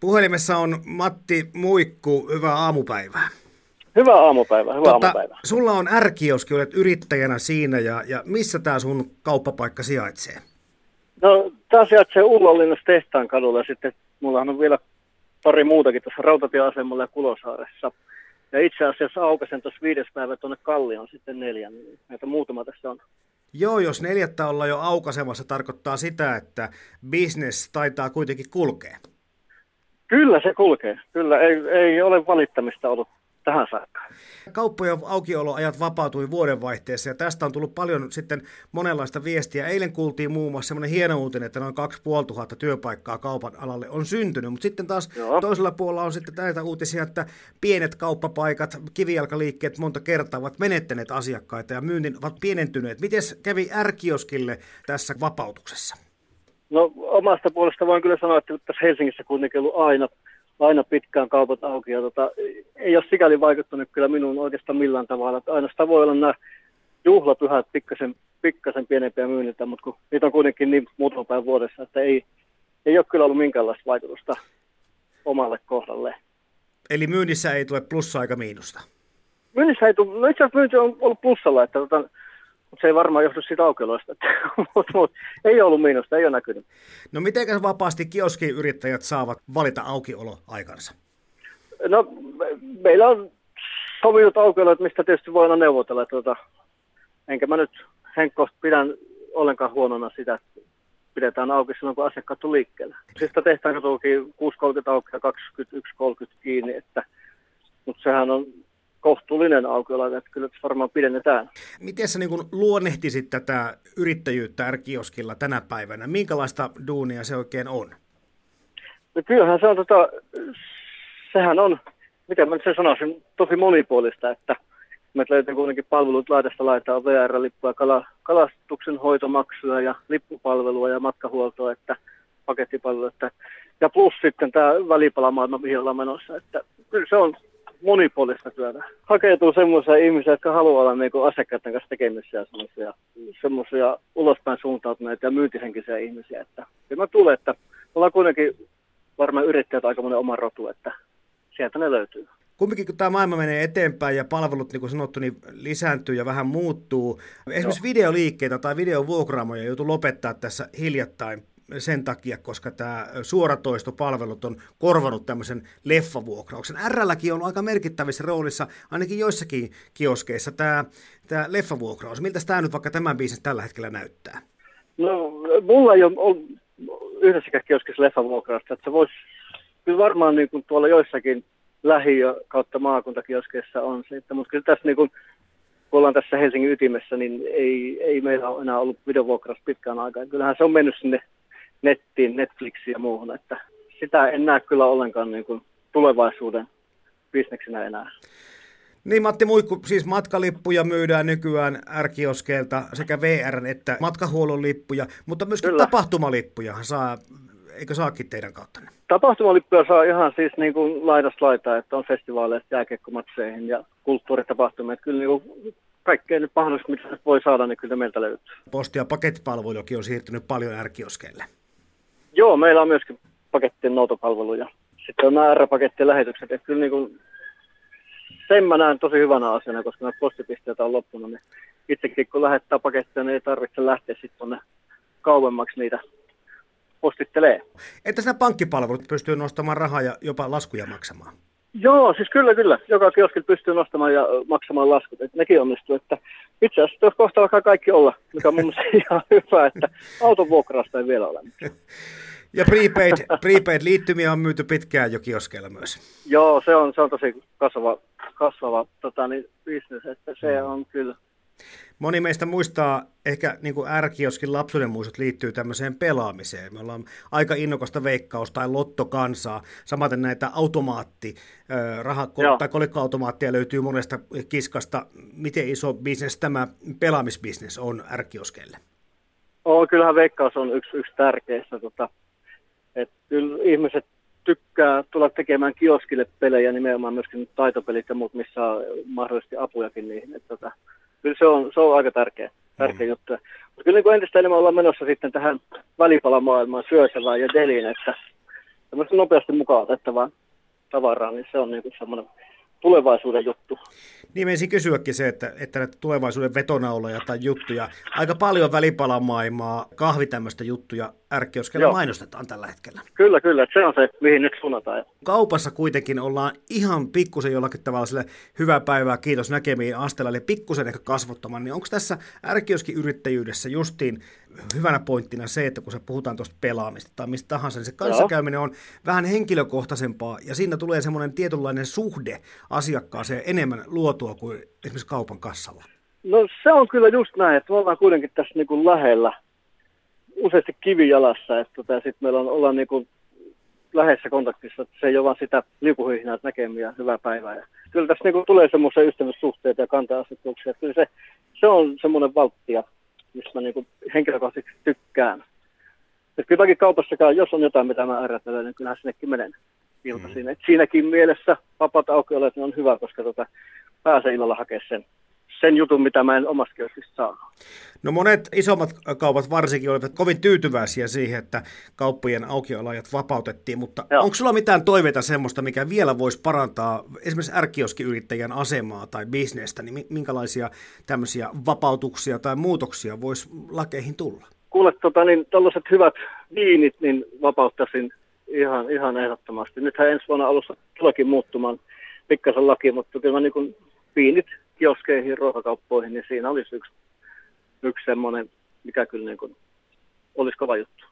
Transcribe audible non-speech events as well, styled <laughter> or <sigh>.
Puhelimessa on Matti Muikku, hyvää aamupäivää. Hyvää aamupäivää, hyvää tota, aamupäivää. Sulla on ärkioski, olet yrittäjänä siinä ja, ja missä tämä sun kauppapaikka sijaitsee? No, tämä sijaitsee Ullonlinnassa Tehtaan kadulla ja sitten mullahan on vielä pari muutakin tuossa rautatieasemalla ja Kulosaaressa. Ja itse asiassa aukasen tuossa viides päivä tuonne Kallioon sitten neljän, niin näitä muutama tässä on. Joo, jos neljättä olla jo aukasemassa, tarkoittaa sitä, että business taitaa kuitenkin kulkea. Kyllä se kulkee. Kyllä ei, ei ole valittamista ollut tähän saakka. Kauppojen aukioloajat vapautui vuodenvaihteessa ja tästä on tullut paljon sitten monenlaista viestiä. Eilen kuultiin muun muassa semmoinen hieno uutinen, että noin 2500 työpaikkaa kaupan alalle on syntynyt, mutta sitten taas Joo. toisella puolella on sitten näitä uutisia, että pienet kauppapaikat, kivijalkaliikkeet monta kertaa ovat menettäneet asiakkaita ja myynnin ovat pienentyneet. Miten kävi ärkioskille tässä vapautuksessa? No omasta puolesta voin kyllä sanoa, että tässä Helsingissä kuitenkin ollut aina aina pitkään kaupat auki. Ja tota, ei ole sikäli vaikuttanut kyllä minuun oikeastaan millään tavalla. Että aina sitä voi olla nämä juhlapyhät pikkasen, pikkasen pienempiä myynniltä, mutta kun niitä on kuitenkin niin muutama päivä vuodessa, että ei, ei ole kyllä ollut minkäänlaista vaikutusta omalle kohdalle. Eli myynnissä ei tule plussaa eikä miinusta? Myynnissä ei tule, no itse asiassa myynti on ollut plussalla, että tota, mutta se ei varmaan johdu siitä aukioloista, <laughs> mutta mut, ei ollut miinusta, ei ole näkynyt. No miten vapaasti kioskiyrittäjät saavat valita aukioloaikansa? No meillä on sovitut aukiolot, mistä tietysti voidaan neuvotella. Tuota, enkä mä nyt Henkko pidän ollenkaan huonona sitä, että pidetään auki silloin, kun asiakkaat on liikkeellä. Sitten tehtaan toki 6.30 auki ja 21.30 kiinni, että, mutta sehän on kohtuullinen aukiolo, että kyllä varmaan pidennetään. Miten sä niin luonnehtisit tätä yrittäjyyttä ärkioskilla tänä päivänä? Minkälaista duunia se oikein on? No kyllähän se on, tota, sehän on, miten mä se sanoisin, tosi monipuolista, että me löytyy kuitenkin palvelut laidasta laitaa VR-lippua, kala, kalastuksen hoitomaksuja ja lippupalvelua ja matkahuoltoa, että pakettipalvelua, että, ja plus sitten tämä välipalamaailma, mihin ollaan menossa, että kyllä se on monipuolista työtä. Hakeutuu semmoisia ihmisiä, jotka haluaa olla niin asiakkaiden kanssa tekemisissä ja semmoisia, semmoisia ulospäin suuntautuneita ja myyntihenkisiä ihmisiä. Että, ja mä tulen, että ollaan kuitenkin varmaan yrittäjät aika monen oman rotu, että sieltä ne löytyy. Kumminkin kun tämä maailma menee eteenpäin ja palvelut, niin kuin sanottu, niin lisääntyy ja vähän muuttuu. Esimerkiksi Joo. videoliikkeitä tai videovuokraamoja joutuu lopettaa tässä hiljattain sen takia, koska tämä suoratoistopalvelut on korvanut tämmöisen leffavuokrauksen. RLläkin on aika merkittävissä roolissa, ainakin joissakin kioskeissa, tämä, tämä leffavuokraus. Miltä tämä nyt vaikka tämän biisin tällä hetkellä näyttää? No, mulla ei ole yhdessäkään kioskissa leffavuokrausta, että se voisi kyllä varmaan niin kuin tuolla joissakin lähi- kautta maakuntakioskeissa on se, että, mutta kyllä tässä niin kuin, kun ollaan tässä Helsingin ytimessä, niin ei, ei meillä ole enää ollut videovuokraus pitkään aikaan. Kyllähän se on mennyt sinne nettiin, Netflixiin ja muuhun, että sitä en näe kyllä ollenkaan niin kuin tulevaisuuden bisneksenä enää. Niin Matti Muikku, siis matkalippuja myydään nykyään ärkioskeilta sekä VR että matkahuollon lippuja, mutta myöskin Kyllä. tapahtumalippuja saa, eikö saakin teidän kautta? Tapahtumalippuja saa ihan siis niin kuin laidasta laitaa, että on festivaaleista jääkiekkomatseihin ja kulttuuritapahtumia. Kyllä niin kuin kaikkea nyt mahdollista, mitä voi saada, niin kyllä meiltä löytyy. Posti- ja pakettipalvelujakin on siirtynyt paljon ärkioskeille. Joo, meillä on myöskin pakettien noutopalveluja. Sitten on nämä R-pakettien lähetykset. Että kyllä niin kuin, sen mä näen tosi hyvänä asiana, koska nämä postipisteitä on loppunut. Niin itsekin kun lähettää paketteja, niin ei tarvitse lähteä sitten tuonne kauemmaksi niitä postittelee. Entäs nämä pankkipalvelut pystyy nostamaan rahaa ja jopa laskuja maksamaan? Joo, siis kyllä, kyllä. Joka kioskilla pystyy nostamaan ja maksamaan laskut. Että nekin onnistuu. Että itse asiassa tuossa kohta alkaa kaikki olla, mikä on mun mielestä <laughs> ihan hyvä, että auton vuokrausta ei vielä ole. <laughs> Ja prepaid, prepaid-liittymiä on myyty pitkään jo kioskeilla myös. Joo, se on, se on tosi kasvava, kasvava tota, niin, business, että se mm. on kyllä Moni meistä muistaa, ehkä niin kuin ärkioskin lapsuuden muistot liittyy tämmöiseen pelaamiseen. Me ollaan aika innokasta veikkaus- tai lottokansaa. Samaten näitä automaatti, raha- tai kolikkoautomaattia löytyy monesta kiskasta. Miten iso bisnes tämä pelaamisbisnes on ärkioskeille? Oh, kyllähän veikkaus on yksi, yksi tärkeistä. Tota, että kyllä ihmiset tykkää tulla tekemään kioskille pelejä, nimenomaan myöskin taitopelit ja muut, missä on mahdollisesti apujakin niihin. Että, tota, kyllä se on, se on aika tärkeä, tärkeä mm. juttu. Mutta kyllä niin entistä enemmän ollaan menossa sitten tähän välipalamaailmaan syötävään ja deliin, että tämmöistä nopeasti mukaan otettavaa tavaraa, niin se on niin semmoinen tulevaisuuden juttu. Niin menisin kysyäkin se, että, että näitä tulevaisuuden vetonauloja tai juttuja, aika paljon välipalamaailmaa, kahvi tämmöistä juttuja ärkkioskella mainostetaan tällä hetkellä. Kyllä, kyllä, että se on se, mihin nyt suunnataan. Kaupassa kuitenkin ollaan ihan pikkusen jollakin tavalla sille hyvää päivää, kiitos näkemiin asteella, eli pikkusen ehkä kasvottamaan, niin onko tässä yrittäjyydessä justiin hyvänä pointtina se, että kun se puhutaan tuosta pelaamista tai mistä tahansa, niin se kanssakäyminen on vähän henkilökohtaisempaa ja siinä tulee semmoinen tietynlainen suhde asiakkaaseen enemmän luotua kuin esimerkiksi kaupan kassalla. No se on kyllä just näin, että me ollaan kuitenkin tässä niin kuin lähellä, useasti kivijalassa, että tota, sitten meillä on, ollaan niin kuin läheisessä kontaktissa, että se ei ole vaan sitä liukuhyhnää näkemiä, hyvää päivää. Ja kyllä tässä niin kuin tulee semmoisia ystävyyssuhteita ja kanta-asetuksia, että kyllä se, se on semmoinen valttia, mistä mä niin henkilökohtaisesti tykkään. Et kylläkin kaupassakaan, jos on jotain, mitä mä ärrätelen, niin kyllähän sinnekin menen iltaisin. Mm. siinäkin mielessä vapaat aukiolot on hyvä, koska tota, pääsee illalla hakemaan sen sen jutun, mitä mä en omasta kioskista saa. No monet isommat kaupat varsinkin olivat kovin tyytyväisiä siihen, että kauppojen aukiolajat vapautettiin, mutta Joo. onko sulla mitään toiveita semmoista, mikä vielä voisi parantaa esimerkiksi ärkioskiyrittäjän asemaa tai bisnestä, niin minkälaisia tämmöisiä vapautuksia tai muutoksia voisi lakeihin tulla? Kuule, tota, niin tällaiset hyvät viinit, niin vapauttaisin ihan, ihan ehdottomasti. Nythän ensi vuonna alussa tuleekin muuttumaan pikkasen laki, mutta kyllä niin viinit kioskeihin, ruokakauppoihin, niin siinä olisi yksi, yksi semmoinen, mikä kyllä niin kuin olisi kova juttu.